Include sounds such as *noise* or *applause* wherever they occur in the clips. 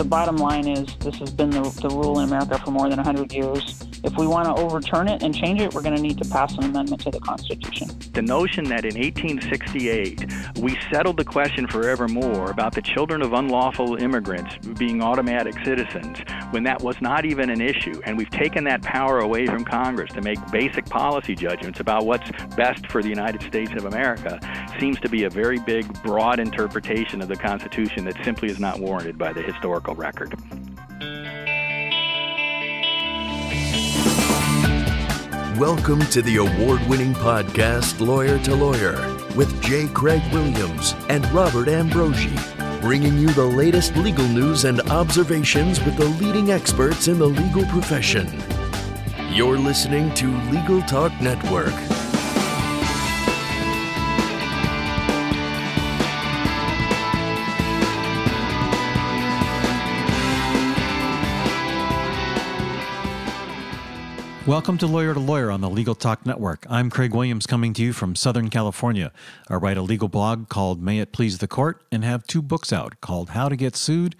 The bottom line is this has been the, the rule in America for more than 100 years. If we want to overturn it and change it, we're going to need to pass an amendment to the Constitution. The notion that in 1868 we settled the question forevermore about the children of unlawful immigrants being automatic citizens when that was not even an issue, and we've taken that power away from Congress to make basic policy judgments about what's best for the United States of America, seems to be a very big, broad interpretation of the Constitution that simply is not warranted by the historical record. Welcome to the award winning podcast, Lawyer to Lawyer, with J. Craig Williams and Robert Ambrogi, bringing you the latest legal news and observations with the leading experts in the legal profession. You're listening to Legal Talk Network. Welcome to Lawyer to Lawyer on the Legal Talk Network. I'm Craig Williams coming to you from Southern California. I write a legal blog called May It Please the Court and have two books out called How to Get Sued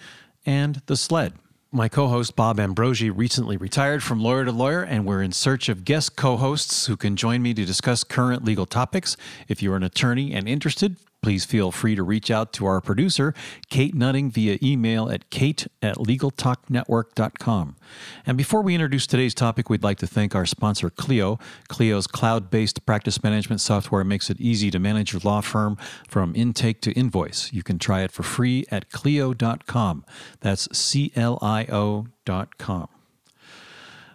and The Sled. My co host Bob Ambrogi recently retired from Lawyer to Lawyer, and we're in search of guest co hosts who can join me to discuss current legal topics. If you're an attorney and interested, Please feel free to reach out to our producer, Kate Nutting, via email at kate at legaltalknetwork.com. And before we introduce today's topic, we'd like to thank our sponsor, Clio. Clio's cloud based practice management software makes it easy to manage your law firm from intake to invoice. You can try it for free at clio.com. That's C L I O.com.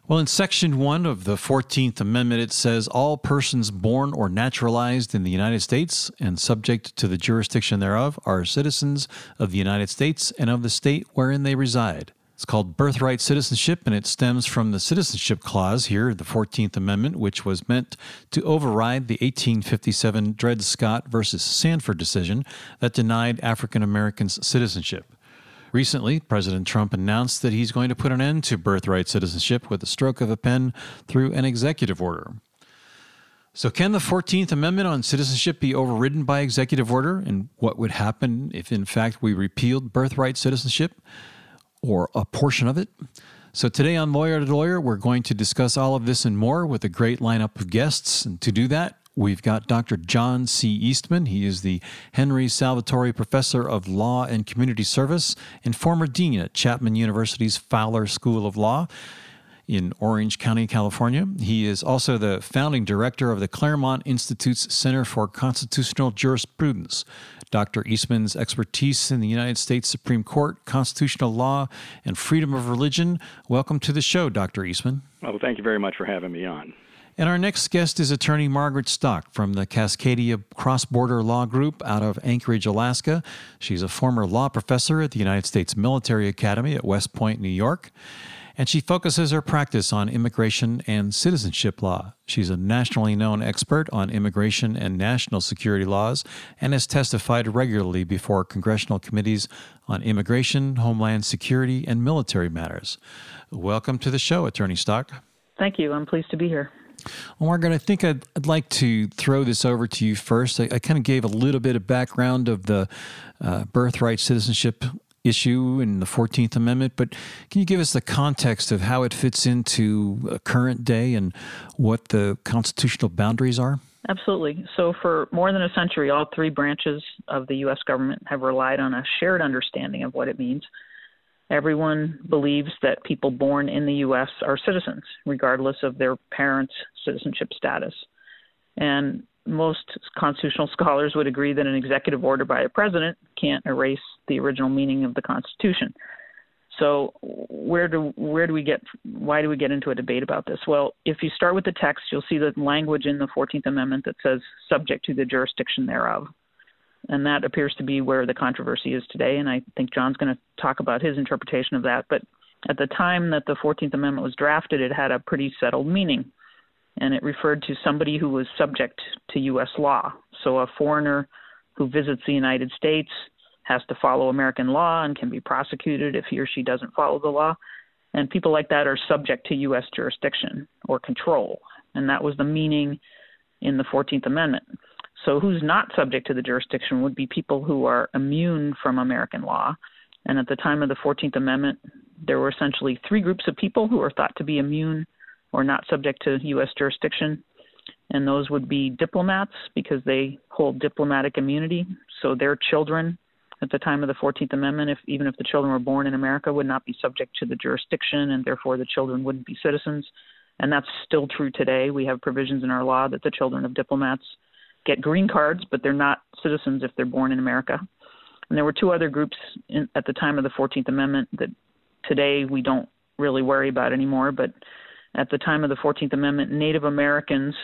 Well, in Section 1 of the 14th Amendment, it says all persons born or naturalized in the United States and subject to the jurisdiction thereof are citizens of the United States and of the state wherein they reside. It's called birthright citizenship, and it stems from the Citizenship Clause here, the 14th Amendment, which was meant to override the 1857 Dred Scott versus Sandford decision that denied African Americans citizenship. Recently, President Trump announced that he's going to put an end to birthright citizenship with a stroke of a pen through an executive order. So, can the 14th Amendment on citizenship be overridden by executive order? And what would happen if, in fact, we repealed birthright citizenship or a portion of it? So, today on Lawyer to Lawyer, we're going to discuss all of this and more with a great lineup of guests. And to do that, We've got Dr. John C. Eastman. He is the Henry Salvatori Professor of Law and Community Service and former dean at Chapman University's Fowler School of Law in Orange County, California. He is also the founding director of the Claremont Institute's Center for Constitutional Jurisprudence. Dr. Eastman's expertise in the United States Supreme Court, constitutional law, and freedom of religion. Welcome to the show, Dr. Eastman. Well, thank you very much for having me on. And our next guest is attorney Margaret Stock from the Cascadia Cross Border Law Group out of Anchorage, Alaska. She's a former law professor at the United States Military Academy at West Point, New York. And she focuses her practice on immigration and citizenship law. She's a nationally known expert on immigration and national security laws and has testified regularly before congressional committees on immigration, homeland security, and military matters. Welcome to the show, Attorney Stock. Thank you. I'm pleased to be here. Well, Margaret, I think I'd, I'd, like to throw this over to you first. I, I kind of gave a little bit of background of the uh, birthright citizenship issue in the 14th Amendment, but can you give us the context of how it fits into a current day and what the constitutional boundaries are? Absolutely. So, for more than a century, all three branches of the U.S. government have relied on a shared understanding of what it means Everyone believes that people born in the U.S. are citizens, regardless of their parents' citizenship status. And most constitutional *laughs* scholars would agree that an executive order by a president can't erase the original meaning of the Constitution. So where do where do we get why do we get into a debate about this? Well, if you start with the text, you'll see the language in the 14th Amendment that says subject to the jurisdiction thereof and that appears to be where the controversy is today. And I think John's going to talk about his interpretation of that. But at the time that the 14th Amendment was drafted, it had a pretty settled meaning, and it referred to somebody who was subject to U.S. law. So a foreigner who visits the United States has to follow American law and can be prosecuted if he or she doesn't follow the law. And people like that are subject to U.S. jurisdiction or control. And that was the meaning in the 14th Amendment. So, who's not subject to the jurisdiction would be people who are immune from American law, And at the time of the 14th Amendment, there were essentially three groups of people who were thought to be immune or not subject to U.S. jurisdiction. And those would be diplomats because they hold diplomatic immunity. So their children at the time of the 14th Amendment, if even if the children were born in America, would not be subject to the jurisdiction, and therefore the children wouldn't be citizens. And that's still true today. We have provisions in our law that the children of diplomats get green cards, but they're not citizens if they're born in America. And there were two other groups in, at the time of the 14th Amendment that today we don't really worry about anymore. But at the time of the 14th Amendment, Native Americans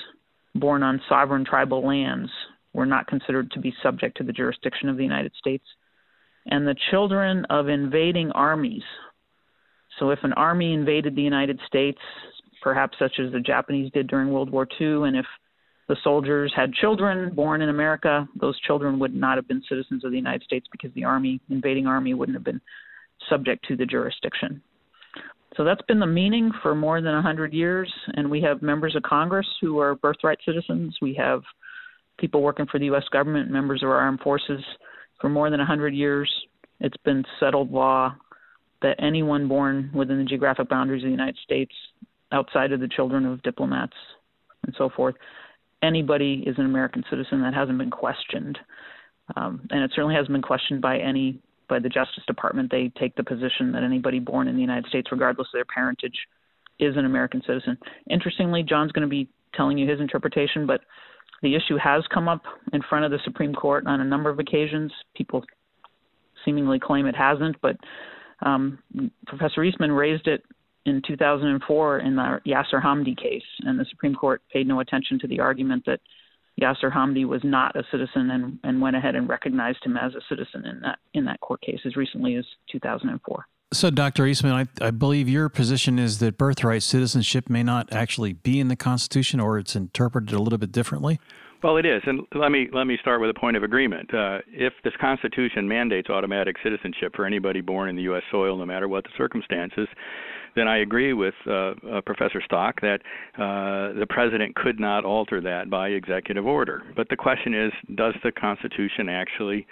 born on sovereign tribal lands were not considered to be subject to the jurisdiction of the United States. And the children of invading armies. So if an army invaded the United States, perhaps such as the Japanese did during World War II, and if the soldiers had children born in America, those children would not have been citizens of the United States because the army, invading army, wouldn't have been subject to the jurisdiction. So that's been the meaning for more than 100 years, and we have members of Congress who are birthright citizens. We have people working for the U.S. government, members of our armed forces. For more than 100 years, it's been settled law that anyone born within the geographic boundaries of the United States, outside of the children of diplomats and so forth, anybody is an American citizen. That hasn't been questioned, um, and it certainly hasn't been questioned by any by the Justice Department. They take the position that anybody born in the United States, regardless of their parentage, is an American citizen. Interestingly, John's going to be telling you his interpretation, but the issue has come up in front of the Supreme Court on a number of occasions. People seemingly claim it hasn't, but um, Professor Eastman raised it in 2004 in the Yasir Hamdi case, and the Supreme Court paid no attention to the argument that Yasir Hamdi was not a citizen and, and went ahead and recognized him as a citizen in that in that court case as recently as 2004. So, Dr. Eastman, I, I, believe your position is that birthright citizenship may not actually be in the Constitution, or it's interpreted a little bit differently. Well, it is, and let me let me start with a point of agreement. Uh, if this Constitution mandates automatic citizenship for anybody born in the U.S. soil, no matter what the circumstances, then I agree with uh, uh, Professor Stock that uh, the president could not alter that by executive order. But the question is, does the Constitution actually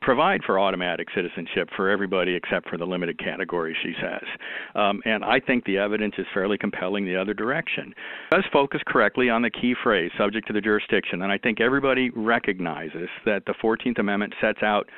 provide for automatic citizenship for everybody except for the limited category, she says. Um, and I think the evidence is fairly compelling the other direction. It does focus correctly on the key phrase, subject to the jurisdiction, and I think everybody recognizes that the 14th Amendment sets out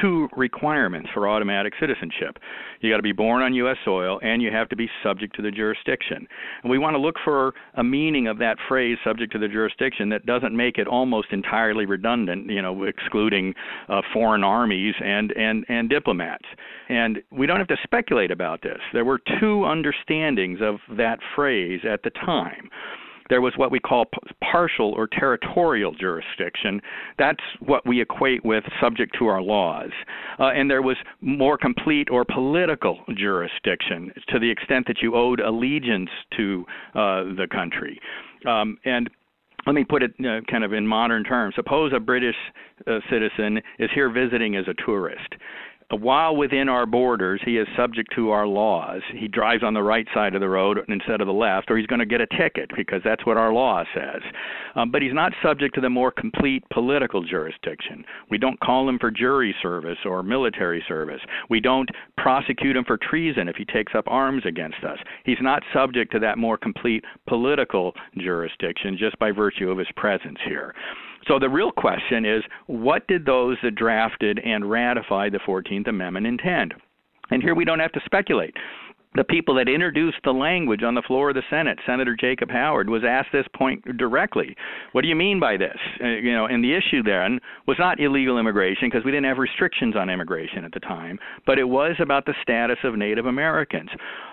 two requirements for automatic citizenship. You got to be born on U.S. soil, and you have to be subject to the jurisdiction. And we want to look for a meaning of that phrase, subject to the jurisdiction, that doesn't make it almost entirely redundant, you know, excluding uh, foreign foreign armies and, and, and diplomats. And we don't have to speculate about this. There were two understandings of that phrase at the time there was what we call partial or territorial jurisdiction. That's what we equate with subject to our laws. Uh, and there was more complete or political jurisdiction to the extent that you owed allegiance to uh, the country. Um, and let me put it uh, kind of in modern terms. Suppose a British uh, citizen is here visiting as a tourist while within our borders, he is subject to our laws. He drives on the right side of the road instead of the left, or he's going to get a ticket because that's what our law says. Um, but he's not subject to the more complete political jurisdiction. We don't call him for jury service or military service. We don't prosecute him for treason if he takes up arms against us. He's not subject to that more complete political jurisdiction just by virtue of his presence here. So the real question is what did those that drafted and ratified the 14th Amendment intend? And here we don't have to speculate the people that introduced the language on the floor of the Senate, Senator Jacob Howard, was asked this point directly. What do you mean by this? Uh, you know, and the issue then was not illegal immigration because we didn't have restrictions on immigration at the time, but it was about the status of Native Americans.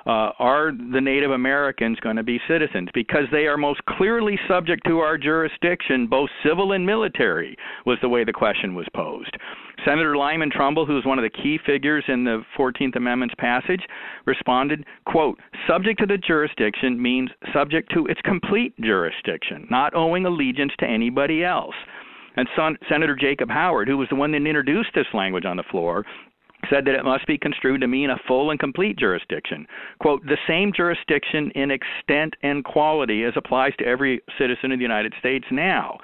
Uh, are the Native Americans going to be citizens? Because they are most clearly subject to our jurisdiction, both civil and military, was the way the question was posed. Senator Lyman Trumbull, who is one of the key figures in the 14th Amendment's passage, responded, quote, subject to the jurisdiction means subject to its complete jurisdiction, not owing allegiance to anybody else. And son, Senator Jacob Howard, who was the one that introduced this language on the floor, said that it must be construed to mean a full and complete jurisdiction. Quote, the same jurisdiction in extent and quality as applies to every citizen of the United States now.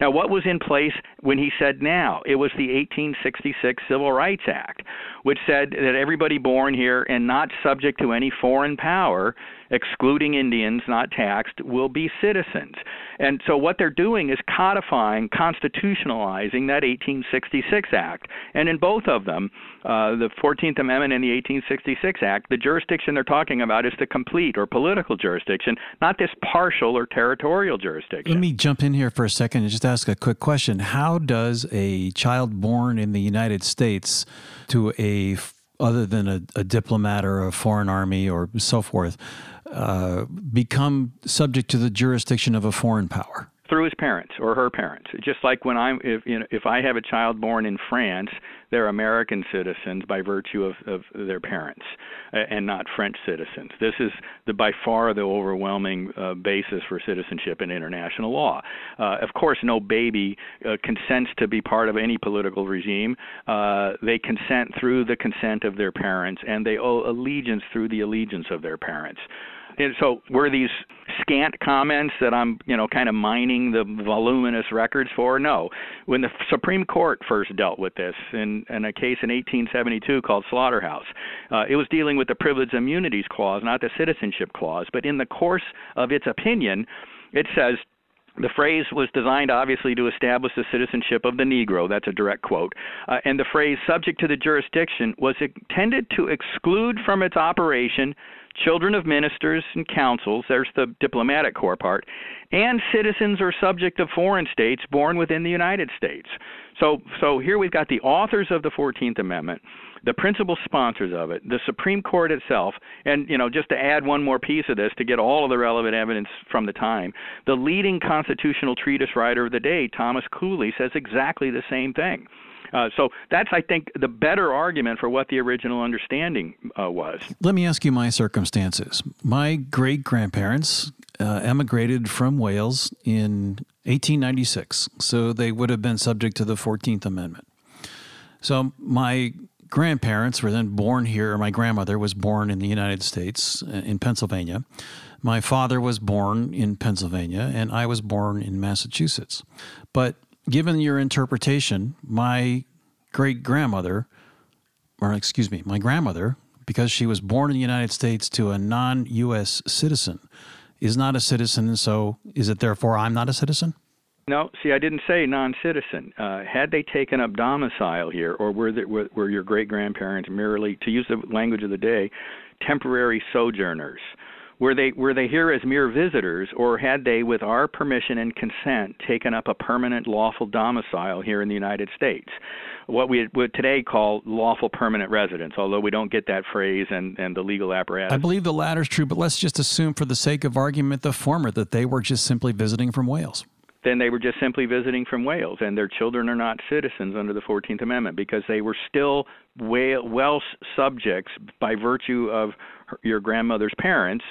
Now, what was in place when he said now? It was the 1866 Civil Rights Act, which said that everybody born here and not subject to any foreign power excluding Indians not taxed, will be citizens. And so what they're doing is codifying, constitutionalizing that 1866 Act. And in both of them, uh, the 14th Amendment and the 1866 Act, the jurisdiction they're talking about is the complete or political jurisdiction, not this partial or territorial jurisdiction. Let me jump in here for a second and just ask a quick question. How does a child born in the United States to a other than a, a diplomat or a foreign army or so forth uh, become subject to the jurisdiction of a foreign power? Through his parents or her parents. Just like when I'm, if you know, if I have a child born in France, they're American citizens by virtue of, of their parents, and not French citizens. This is the by far the overwhelming uh, basis for citizenship in international law. Uh, of course, no baby uh, consents to be part of any political regime. Uh, they consent through the consent of their parents, and they owe allegiance through the allegiance of their parents and so were these scant comments that I'm, you know, kind of mining the voluminous records for? No. When the Supreme Court first dealt with this in, in a case in 1872 called Slaughterhouse, uh, it was dealing with the Privilege Immunities Clause, not the Citizenship Clause. But in the course of its opinion, it says the phrase was designed obviously to establish the citizenship of the Negro. That's a direct quote. Uh, and the phrase subject to the jurisdiction was intended to exclude from its operation children of ministers and councils, there's the diplomatic corps part, and citizens or subject of foreign states born within the United States. So, so here we've got the authors of the 14th Amendment, the principal sponsors of it, the Supreme Court itself, and you know, just to add one more piece of this to get all of the relevant evidence from the time, the leading constitutional treatise writer of the day, Thomas Cooley, says exactly the same thing. Uh, so that's, I think, the better argument for what the original understanding uh, was. Let me ask you my circumstances. My great grandparents uh, emigrated from Wales in 1896, so they would have been subject to the 14th Amendment. So my grandparents were then born here. My grandmother was born in the United States, uh, in Pennsylvania. My father was born in Pennsylvania, and I was born in Massachusetts. But given your interpretation, my great grandmother, or excuse me, my grandmother, because she was born in the United States to a non U.S. citizen, is not a citizen. And so, is it therefore I'm not a citizen? No, see, I didn't say non-citizen. Uh, had they taken up domicile here, or were, were, were your great grandparents merely, to use the language of the day, temporary sojourners? Were they were they here as mere visitors, or had they, with our permission and consent, taken up a permanent lawful domicile here in the United States? What we would today call lawful permanent residence, although we don't get that phrase and, and the legal apparatus. I believe the latter is true, but let's just assume, for the sake of argument, the former, that they were just simply visiting from Wales then they were just simply visiting from Wales, and their children are not citizens under the 14th Amendment because they were still Welsh subjects by virtue of your grandmother's parents.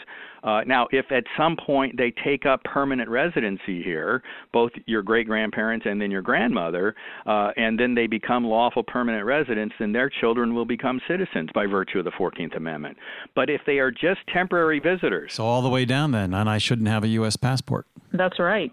Uh, now, if at some point they take up permanent residency here, both your great grandparents and then your grandmother, uh, and then they become lawful permanent residents, then their children will become citizens by virtue of the 14th Amendment. But if they are just temporary visitors. So, all the way down then, and I shouldn't have a U.S. passport. That's right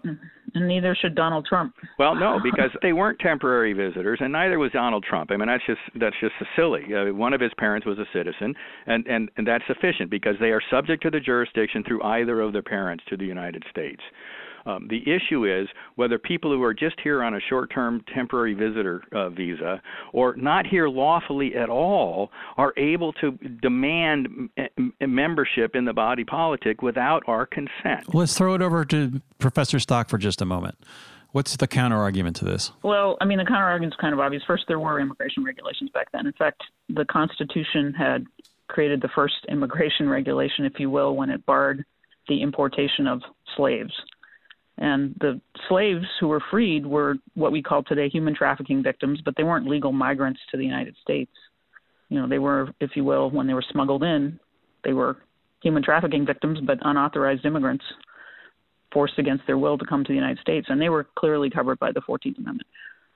and neither should Donald Trump. Well, no, because they weren't temporary visitors, and neither was Donald Trump. I mean, that's just that's just silly. Uh, one of his parents was a citizen, and, and and that's sufficient because they are subject to the jurisdiction through either of their parents to the United States. Um, the issue is whether people who are just here on a short term temporary visitor uh, visa or not here lawfully at all are able to demand m- membership in the body politic without our consent. Let's throw it over to Professor Stock for just a moment. What's the counter argument to this? Well, I mean, the counter argument is kind of obvious. First, there were immigration regulations back then. In fact, the Constitution had created the first immigration regulation, if you will, when it barred the importation of slaves. And the slaves who were freed were what we call today human trafficking victims, but they weren't legal migrants to the United States. You know, they were, if you will, when they were smuggled in, they were human trafficking victims, but unauthorized immigrants forced against their will to come to the United States, and they were clearly covered by the 14th Amendment.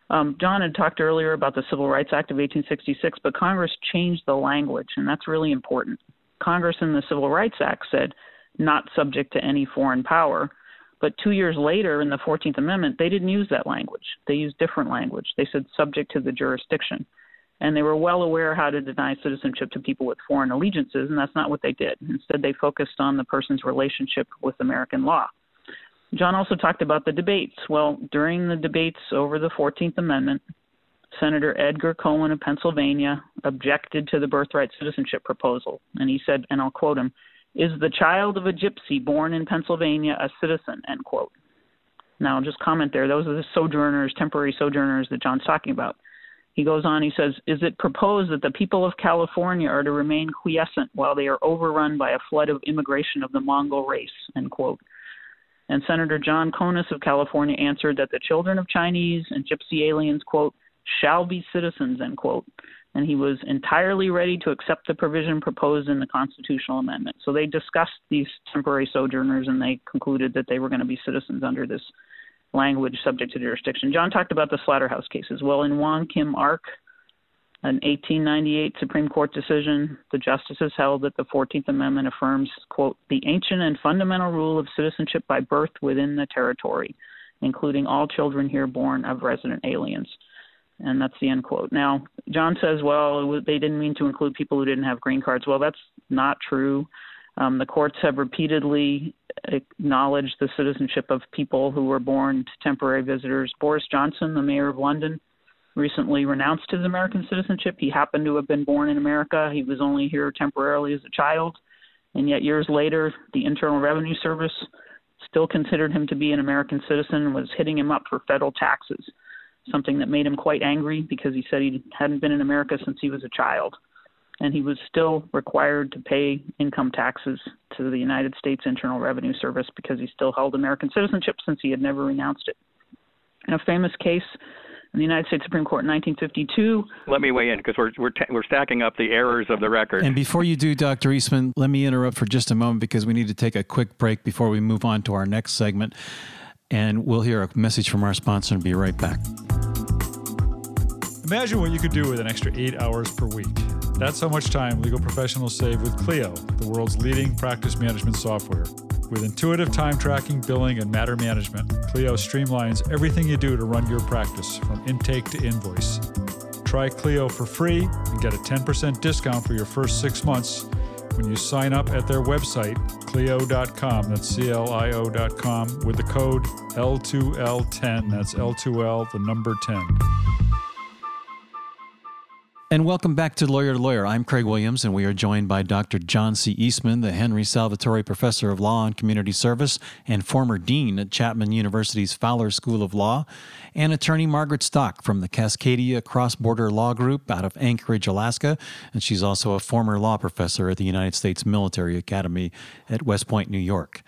Um, John had talked earlier about the Civil Rights Act of 1866, but Congress changed the language, and that's really important. Congress in the Civil Rights Act said not subject to any foreign power, But two years later, in the 14th Amendment, they didn't use that language. They used different language. They said subject to the jurisdiction. And they were well aware how to deny citizenship to people with foreign allegiances, and that's not what they did. Instead, they focused on the person's relationship with American law. John also talked about the debates. Well, during the debates over the 14th Amendment, Senator Edgar Cowan of Pennsylvania objected to the birthright citizenship proposal. And he said, and I'll quote him, is the child of a gypsy born in Pennsylvania a citizen, end quote. Now, just comment there. Those are the sojourners, temporary sojourners that John's talking about. He goes on, he says, Is it proposed that the people of California are to remain quiescent while they are overrun by a flood of immigration of the Mongol race? End quote. And Senator John Conness of California answered that the children of Chinese and gypsy aliens, quote, shall be citizens, end quote. And he was entirely ready to accept the provision proposed in the constitutional amendment. So they discussed these temporary sojourners and they concluded that they were going to be citizens under this language subject to jurisdiction. John talked about the Slaughterhouse cases. Well, in Wong Kim Ark, an 1898 Supreme Court decision, the justices held that the 14th Amendment affirms, quote, the ancient and fundamental rule of citizenship by birth within the territory, including all children here born of resident aliens. And that's the end quote. Now, John says, well, they didn't mean to include people who didn't have green cards. Well, that's not true. Um, the courts have repeatedly acknowledged the citizenship of people who were born to temporary visitors. Boris Johnson, the mayor of London, recently renounced his American citizenship. He happened to have been born in America. He was only here temporarily as a child. And yet, years later, the Internal Revenue Service still considered him to be an American citizen and was hitting him up for federal taxes, something that made him quite angry because he said he hadn't been in America since he was a child and he was still required to pay income taxes to the United States Internal Revenue Service because he still held American citizenship since he had never renounced it. In a famous case in the United States Supreme Court in 1952. Let me weigh in because we're we're, we're stacking up the errors of the record. And before you do, Dr. Eastman, let me interrupt for just a moment because we need to take a quick break before we move on to our next segment. And we'll hear a message from our sponsor and be right back. Imagine what you could do with an extra eight hours per week. That's how much time legal professionals save with Clio, the world's leading practice management software. With intuitive time tracking, billing, and matter management, Clio streamlines everything you do to run your practice, from intake to invoice. Try Clio for free and get a 10% discount for your first six months when you sign up at their website, Clio.com. That's C L I O.com with the code L2L10. That's L2L, the number 10. And welcome back to Lawyer to Lawyer. I'm Craig Williams, and we are joined by Dr. John C. Eastman, the Henry Salvatori Professor of Law and Community Service and former Dean at Chapman University's Fowler School of Law, and attorney Margaret Stock from the Cascadia Cross Border Law Group out of Anchorage, Alaska. And she's also a former law professor at the United States Military Academy at West Point, New York.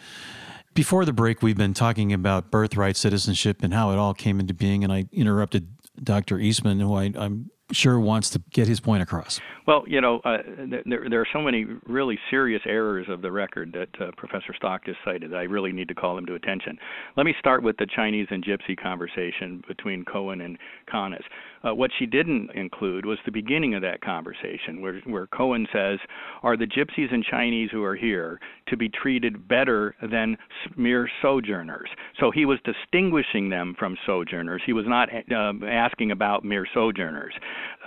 Before the break, we've been talking about birthright citizenship and how it all came into being, and I interrupted Dr. Eastman, who I, I'm sure wants to get his point across. Well, you know, uh, there, there are so many really serious errors of the record that uh, Professor Stock just cited. I really need to call them to attention. Let me start with the Chinese and Gypsy conversation between Cowan and Conness. Uh, what she didn't include was the beginning of that conversation, where, where Cowan says, Are the Gypsies and Chinese who are here to be treated better than mere sojourners? So he was distinguishing them from sojourners. He was not uh, asking about mere sojourners.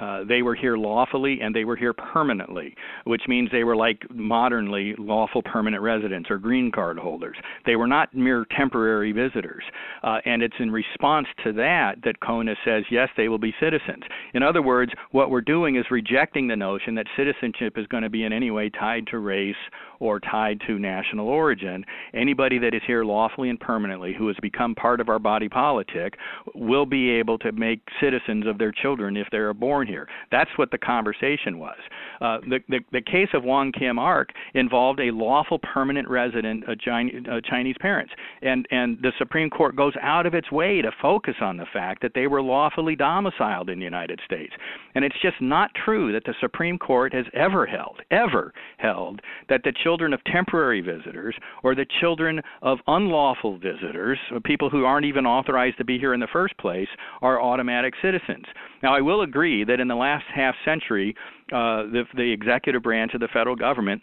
Uh, they were here lawfully and they were here permanently, which means they were like modernly lawful permanent residents or green card holders. They were not mere temporary visitors. Uh, and it's in response to that that Conness says, yes, they will be citizens. In other words, what we're doing is rejecting the notion that citizenship is going to be in any way tied to race or tied to national origin. Anybody that is here lawfully and permanently who has become part of our body politic will be able to make citizens of their children if they are born here. That's what the conversation was. Uh, the, the, the case of Wong Kim Ark involved a lawful permanent resident of Chinese, uh, Chinese parents, and and the Supreme Court goes out of its way to focus on the fact that they were lawfully domiciled in the United States. And it's just not true that the Supreme Court has ever held, ever held, that the children of temporary visitors or the children of unlawful visitors, people who aren't even authorized to be here in the first place, are automatic citizens. Now, I will agree that in the last half century, uh, the, the executive branch of the federal government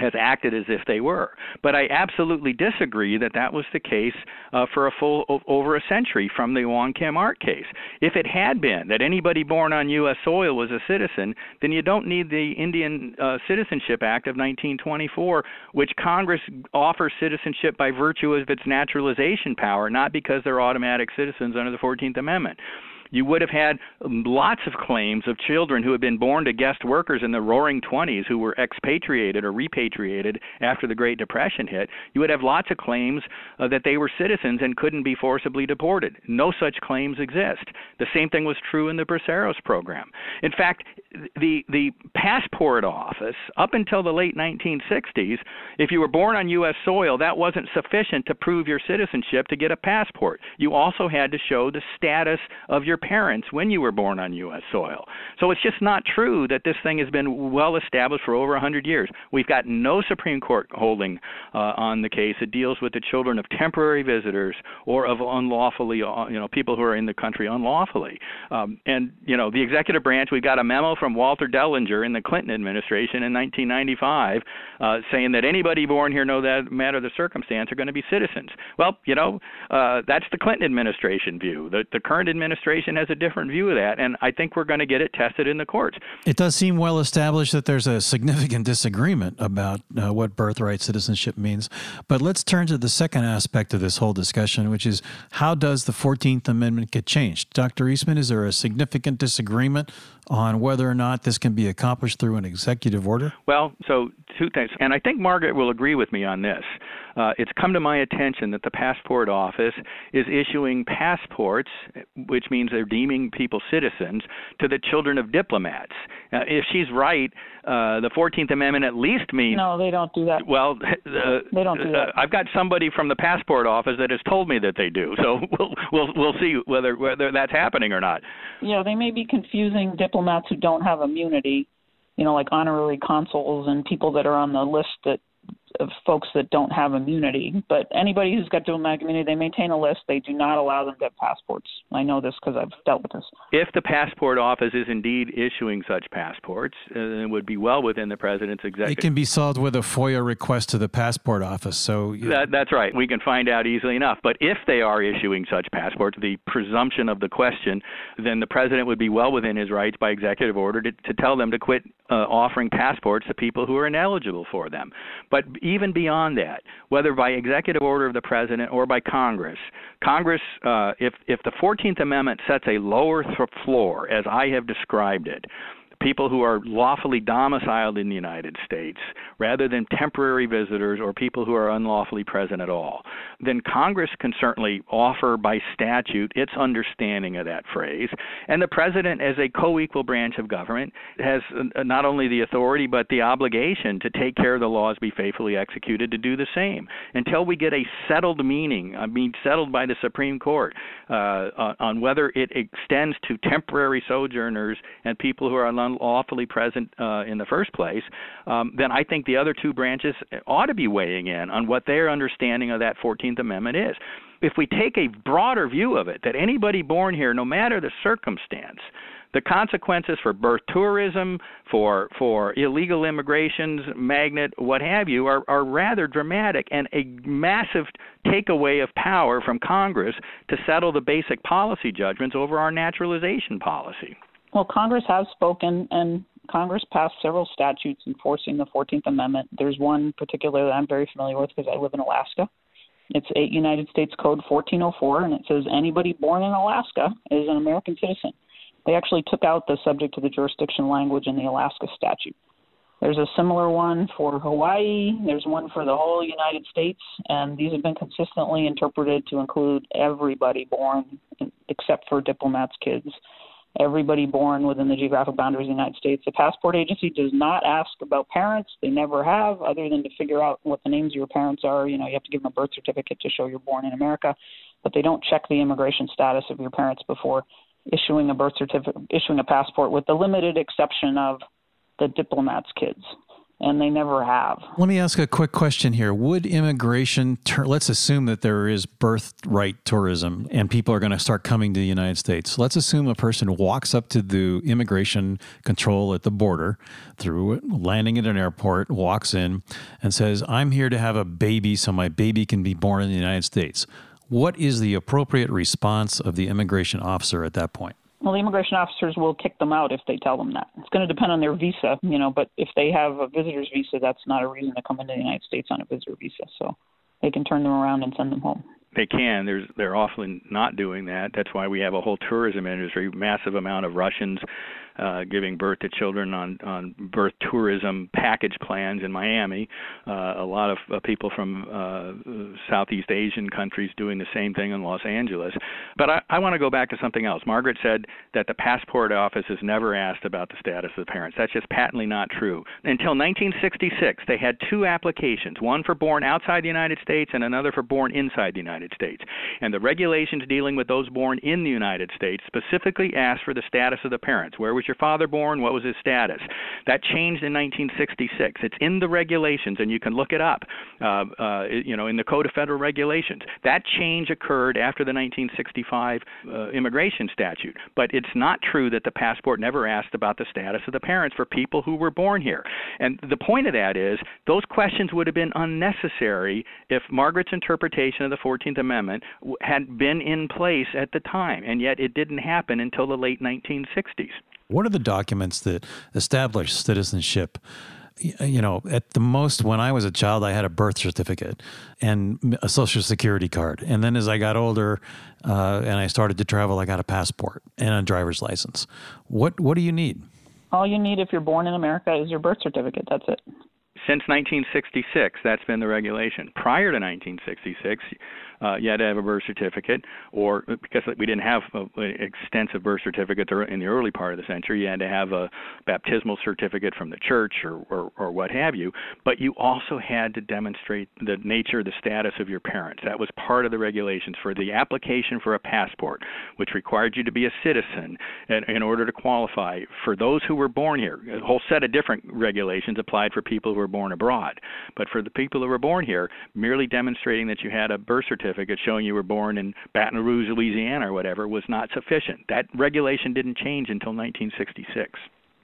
has acted as if they were. But I absolutely disagree that that was the case uh, for a full over a century from the Wong Kim Ark case. If it had been that anybody born on U.S. soil was a citizen, then you don't need the Indian uh, Citizenship Act of 1924, which Congress offers citizenship by virtue of its naturalization power, not because they're automatic citizens under the 14th Amendment you would have had lots of claims of children who had been born to guest workers in the roaring 20s who were expatriated or repatriated after the Great Depression hit. You would have lots of claims uh, that they were citizens and couldn't be forcibly deported. No such claims exist. The same thing was true in the Braceros program. In fact, the the passport office up until the late 1960s, if you were born on U.S. soil, that wasn't sufficient to prove your citizenship to get a passport. You also had to show the status of your parents when you were born on U.S. soil. So it's just not true that this thing has been well established for over 100 years. We've got no Supreme Court holding uh, on the case that deals with the children of temporary visitors or of unlawfully, uh, you know, people who are in the country unlawfully. Um, and you know, the executive branch, we've got a memo from Walter Dellinger in the Clinton administration in 1995 uh, saying that anybody born here, no matter the circumstance, are going to be citizens. Well, you know, uh, that's the Clinton administration view. The, the current administration has a different view of that, and I think we're going to get it tested in the courts. It does seem well established that there's a significant disagreement about uh, what birthright citizenship means. But let's turn to the second aspect of this whole discussion, which is how does the 14th Amendment get changed? Dr. Eastman, is there a significant disagreement on whether or not this can be accomplished through an executive order? Well, so two things, and I think Margaret will agree with me on this. Uh, it's come to my attention that the passport office is issuing passports, which means they're deeming people citizens, to the children of diplomats. Uh, if she's right, uh, the 14th Amendment at least means. No, they don't do that. Well, *laughs* uh, they don't do that. Uh, I've got somebody from the passport office that has told me that they do. So *laughs* we'll we'll we'll see whether whether that's happening or not. Yeah, they may be confusing diplomats who don't have immunity, you know, like honorary consuls and people that are on the list that of folks that don't have immunity. But anybody who's got diplomatic immunity, they maintain a list. They do not allow them to have passports. I know this because I've dealt with this. If the passport office is indeed issuing such passports, uh, it would be well within the president's executive. It can be solved with a FOIA request to the passport office. So that, that's right. We can find out easily enough. But if they are issuing such passports, the presumption of the question, then the president would be well within his rights by executive order to, to tell them to quit uh, offering passports to people who are ineligible for them. But even beyond that, whether by executive order of the president or by Congress, Congress, uh, if if the 14th Amendment sets a lower th- floor, as I have described it, people who are lawfully domiciled in the United States rather than temporary visitors or people who are unlawfully present at all, then Congress can certainly offer by statute its understanding of that phrase. And the president, as a co equal branch of government, has uh, not only the authority but the obligation to take care of the laws be faithfully executed to do the same. Until we get a settled meaning, I mean, settled by the Supreme Court uh, on whether it extends to temporary sojourners and people who are unlawfully present uh, in the first place, um, then I think the other two branches ought to be weighing in on what their understanding of that 14th Amendment is. If we take a broader view of it, that anybody born here, no matter the circumstance, the consequences for birth tourism, for for illegal immigrations, magnet, what have you, are, are rather dramatic and a massive takeaway of power from Congress to settle the basic policy judgments over our naturalization policy. Well, Congress has spoken, and Congress passed several statutes enforcing the 14th Amendment. There's one particular that I'm very familiar with because I live in Alaska. It's 8 United States Code 1404, and it says anybody born in Alaska is an American citizen. They actually took out the subject to the jurisdiction language in the Alaska statute. There's a similar one for Hawaii. There's one for the whole United States, and these have been consistently interpreted to include everybody born, except for diplomats' kids everybody born within the geographic boundaries of the United States. The passport agency does not ask about parents. They never have, other than to figure out what the names of your parents are. You know, you have to give them a birth certificate to show you're born in America, but they don't check the immigration status of your parents before issuing a birth certificate, issuing a passport, with the limited exception of the diplomats' kids. And they never have. Let me ask a quick question here. Would immigration, tur- let's assume that there is birthright tourism and people are going to start coming to the United States. Let's assume a person walks up to the immigration control at the border through landing at an airport, walks in and says, I'm here to have a baby so my baby can be born in the United States. What is the appropriate response of the immigration officer at that point? Well, the immigration officers will kick them out if they tell them that. It's going to depend on their visa, you know, but if they have a visitor's visa, that's not a reason to come into the United States on a visitor visa. So they can turn them around and send them home they can. There's they're often not doing that. That's why we have a whole tourism industry, massive amount of Russians uh, giving birth to children on on birth tourism package plans in Miami. Uh, a lot of uh, people from uh, Southeast Asian countries doing the same thing in Los Angeles. But I, I want to go back to something else. Margaret said that the passport office has never asked about the status of the parents. That's just patently not true. Until 1966, they had two applications: one for born outside the United States and another for born inside the United States. And the regulations dealing with those born in the United States specifically asked for the status of the parents. Where was your father born? What was his status? That changed in 1966. It's in the regulations, and you can look it up. Uh, uh, you know, in the Code of Federal Regulations. That change occurred after the 1965 uh, immigration statute. But it's not true that the passport never asked about the status of the parents for people who were born here. And the point of that is those questions would have been unnecessary if Margaret's interpretation of the 14th Amendment had been in place at the time, and yet it didn't happen until the late 1960s. What are the documents that establish citizenship? You know, at the most, when I was a child, I had a birth certificate and a social security card. And then as I got older uh, and I started to travel, I got a passport and a driver's license. What What do you need? All you need if you're born in America is your birth certificate. That's it. Since 1966, that's been the regulation. Prior to 1966, uh, you had to have a birth certificate, or because we didn't have an extensive birth certificate in the early part of the century, you had to have a baptismal certificate from the church or, or, or what have you. But you also had to demonstrate the nature, the status of your parents. That was part of the regulations for the application for a passport, which required you to be a citizen in, in order to qualify. For those who were born here, a whole set of different regulations applied for people who were born abroad. But for the people who were born here, merely demonstrating that you had a birth certificate certificate showing you were born in Baton Rouge, Louisiana, or whatever, was not sufficient. That regulation didn't change until 1966.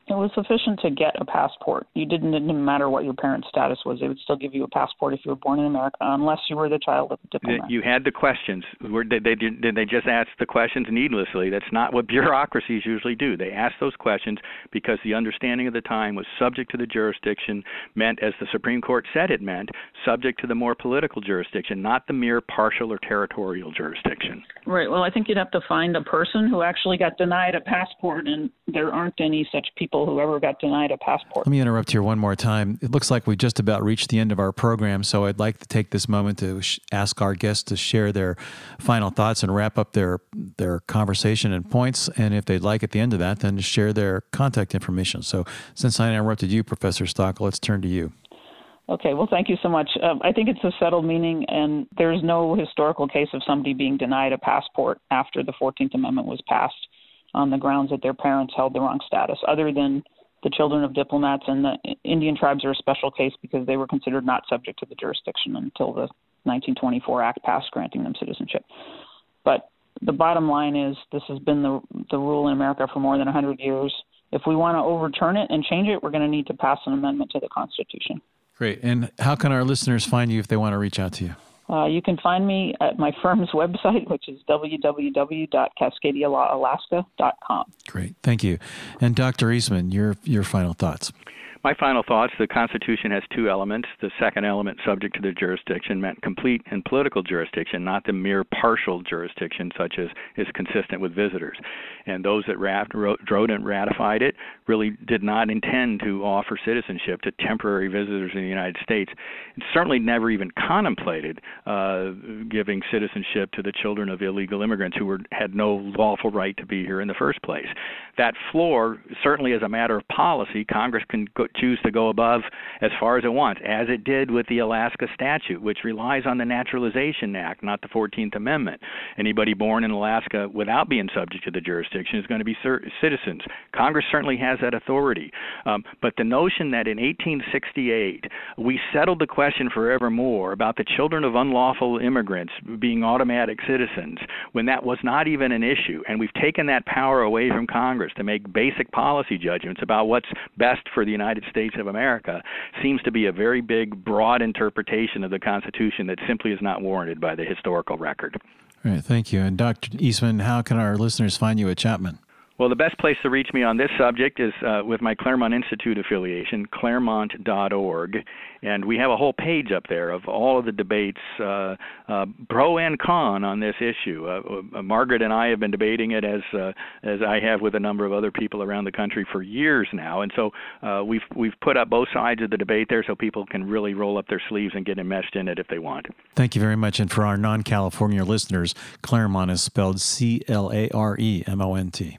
It was sufficient to get a passport. You didn't it didn't matter what your parents' status was. They would still give you a passport if you were born in America, unless you were the child of a diplomat. You had the questions. Were, did they did they just ask the questions needlessly? That's not what bureaucracies usually do. They ask those questions because the understanding of the time was subject to the jurisdiction, meant as the Supreme Court said it meant, subject to the more political jurisdiction, not the mere partial or territorial jurisdiction. Right. Well, I think you'd have to find a person who actually got denied a passport, and there aren't any such people people who ever got denied a passport. Let me interrupt here one more time. It looks like we just about reached the end of our program, so I'd like to take this moment to sh- ask our guests to share their final thoughts and wrap up their their conversation and points. And if they'd like at the end of that, then share their contact information. So, since I interrupted you, Professor Stockel, let's turn to you. Okay, well, thank you so much. Um, I think it's a settled meaning, and there's no historical case of somebody being denied a passport after the 14th Amendment was passed on the grounds that their parents held the wrong status, other than the children of diplomats and the Indian tribes are a special case because they were considered not subject to the jurisdiction until the 1924 Act passed granting them citizenship. But the bottom line is this has been the the rule in America for more than 100 years. If we want to overturn it and change it, we're going to need to pass an amendment to the Constitution. Great. And how can our listeners find you if they want to reach out to you? Uh, you can find me at my firm's *laughs* website, which is www.cascadialawalaska.com. Great, thank you. And Dr. Eastman, your your final thoughts. My final thoughts the Constitution has two elements. The second element, subject to the jurisdiction, meant complete and political jurisdiction, not the mere partial jurisdiction, such as is consistent with visitors. And those that wrote and ratified it really did not intend to offer citizenship to temporary visitors in the United States. It certainly never even contemplated uh, giving citizenship to the children of illegal immigrants who were, had no lawful right to be here in the first place. That floor, certainly as a matter of policy, Congress can go, choose to go above as far as it wants, as it did with the Alaska statute, which relies on the Naturalization Act, not the 14th Amendment. Anybody born in Alaska without being subject to the jurisdiction is going to be citizens. Congress certainly has that authority. Um, but the notion that in 1868 we settled the question forevermore about the children of unlawful immigrants being automatic citizens when that was not even an issue, and we've taken that power away from Congress to make basic policy judgments about what's best for the United States of America, seems to be a very big, broad interpretation of the Constitution that simply is not warranted by the historical record. All right, thank you. And Dr. Eastman, how can our listeners find you at Chapman? Well, the best place to reach me on this subject is uh, with my Claremont Institute affiliation, claremont.org. And we have a whole page up there of all of the debates, uh, uh, pro and con, on this issue. Uh, uh, Margaret and I have been debating it as uh, as I have with a number of other people around the country for years now. And so we've we've put up both sides of the debate there so people can really roll up their sleeves and get enmeshed in it if they want. Thank you very much. And for our non California listeners, Claremont is spelled C L A R E M O N T.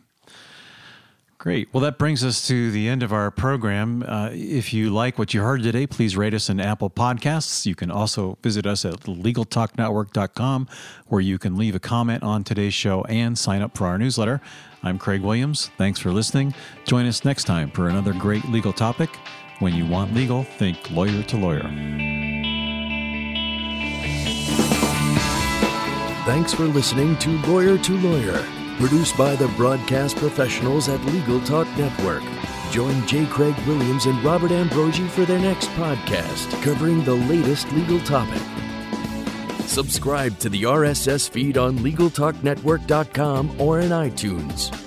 Great. Well, that brings us to the end of our program. Uh, if you like what you heard today, please rate us in Apple Podcasts. You can also visit us at LegalTalkNetwork.com, where you can leave a comment on today's show and sign up for our newsletter. I'm Craig Williams. Thanks for listening. Join us next time for another great legal topic. When you want legal, think lawyer to lawyer. Thanks for listening to Lawyer to Lawyer Produced by the broadcast professionals at Legal Talk Network. Join J. Craig Williams and Robert Ambrogi for their next podcast covering the latest legal topic. Subscribe to the RSS feed on LegalTalkNetwork.com or in iTunes.